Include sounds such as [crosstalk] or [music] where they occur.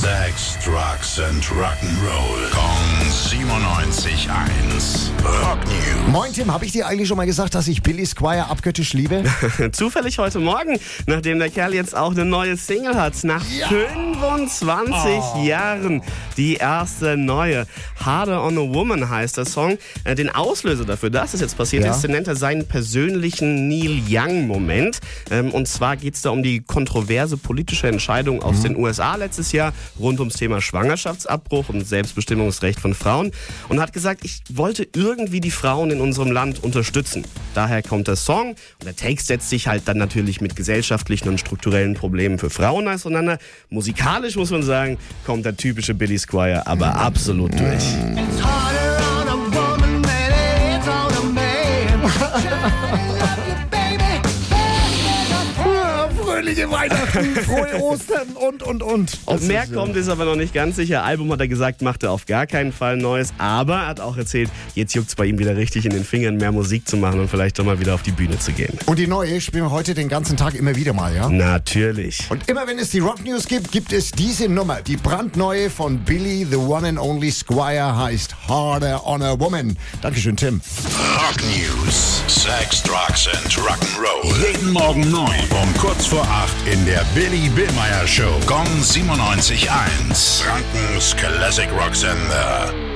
Sex, Drugs and Rock'n'Roll. Kong 97.1. Moin Tim, habe ich dir eigentlich schon mal gesagt, dass ich Billy Squire abgöttisch liebe? [laughs] Zufällig heute Morgen, nachdem der Kerl jetzt auch eine neue Single hat. Nach 25 Jahren die erste neue. Harder on a Woman heißt der Song. Äh, Den Auslöser dafür, dass es jetzt passiert Ja. ist, nennt er seinen persönlichen Neil Young-Moment. Ähm, Und zwar geht es da um die kontroverse politische Entscheidung aus den USA letztes Jahr rund ums Thema Schwangerschaftsabbruch und Selbstbestimmungsrecht von Frauen. Und hat gesagt, ich wollte irgendwie die Frauen in unserem Land unterstützen. Daher kommt der Song und der Text setzt sich halt dann natürlich mit gesellschaftlichen und strukturellen Problemen für Frauen auseinander. Musikalisch muss man sagen, kommt der typische Billy Squire aber absolut durch. Fröhliche Weihnachten, frohe Ostern und, und, und. Ob Das mehr ist, äh, kommt, ist aber noch nicht ganz sicher. Album hat er gesagt, macht er auf gar keinen Fall neues. Aber er hat auch erzählt, jetzt juckt es bei ihm wieder richtig in den Fingern, mehr Musik zu machen und vielleicht doch mal wieder auf die Bühne zu gehen. Und die neue spielen wir heute den ganzen Tag immer wieder mal, ja? Natürlich. Und immer wenn es die Rock News gibt, gibt es diese Nummer. Die brandneue von Billy, the one and only Squire, heißt Harder on a Woman. Dankeschön, Tim. Rock News. Sex, Drugs and Rock'n'Roll. Jeden Morgen 9 um kurz vor 8 in der Billy Billmeyer Show. Gong 97.1. Frankens Classic Rock Sender.